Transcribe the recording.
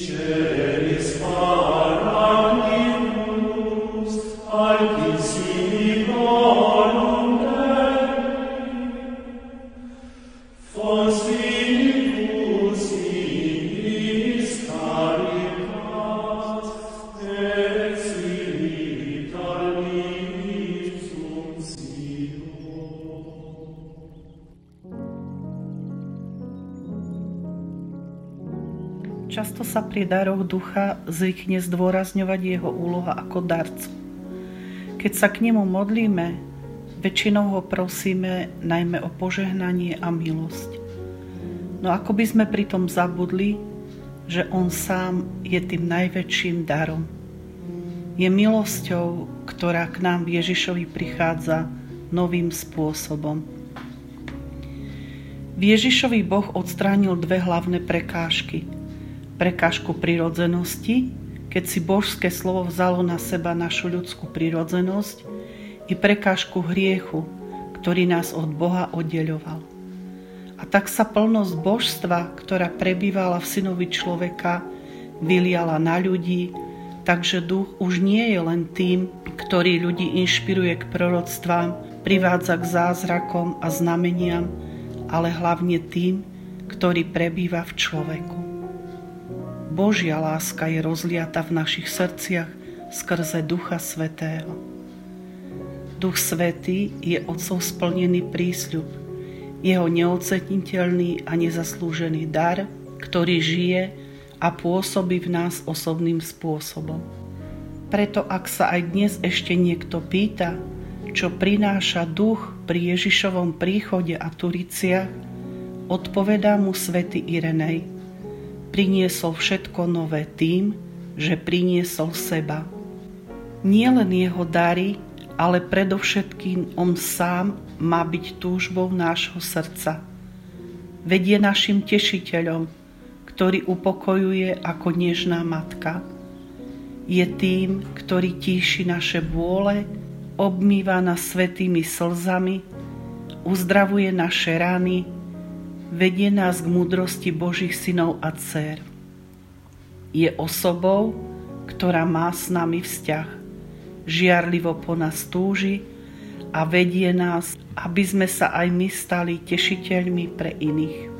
Chair. Často sa pri daroch ducha zvykne zdôrazňovať jeho úloha ako darcu. Keď sa k nemu modlíme, väčšinou ho prosíme najmä o požehnanie a milosť. No ako by sme pritom zabudli, že on sám je tým najväčším darom. Je milosťou, ktorá k nám Ježišovi prichádza novým spôsobom. V Ježišovi Boh odstránil dve hlavné prekážky – prekážku prirodzenosti, keď si božské slovo vzalo na seba našu ľudskú prirodzenosť i prekážku hriechu, ktorý nás od Boha oddeľoval. A tak sa plnosť božstva, ktorá prebývala v synovi človeka, vyliala na ľudí, takže duch už nie je len tým, ktorý ľudí inšpiruje k proroctvám, privádza k zázrakom a znameniam, ale hlavne tým, ktorý prebýva v človeku. Božia láska je rozliata v našich srdciach skrze Ducha Svetého. Duch Svetý je Otcov splnený prísľub, jeho neoceniteľný a nezaslúžený dar, ktorý žije a pôsobí v nás osobným spôsobom. Preto ak sa aj dnes ešte niekto pýta, čo prináša duch pri Ježišovom príchode a turiciach, odpovedá mu svätý Irenej – priniesol všetko nové tým, že priniesol seba. Nie len jeho dary, ale predovšetkým on sám má byť túžbou nášho srdca. Vedie našim tešiteľom, ktorý upokojuje ako nežná matka. Je tým, ktorý tíši naše bôle, obmýva nás svetými slzami, uzdravuje naše rany, vedie nás k múdrosti Božích synov a dcer. Je osobou, ktorá má s nami vzťah, žiarlivo po nás túži a vedie nás, aby sme sa aj my stali tešiteľmi pre iných.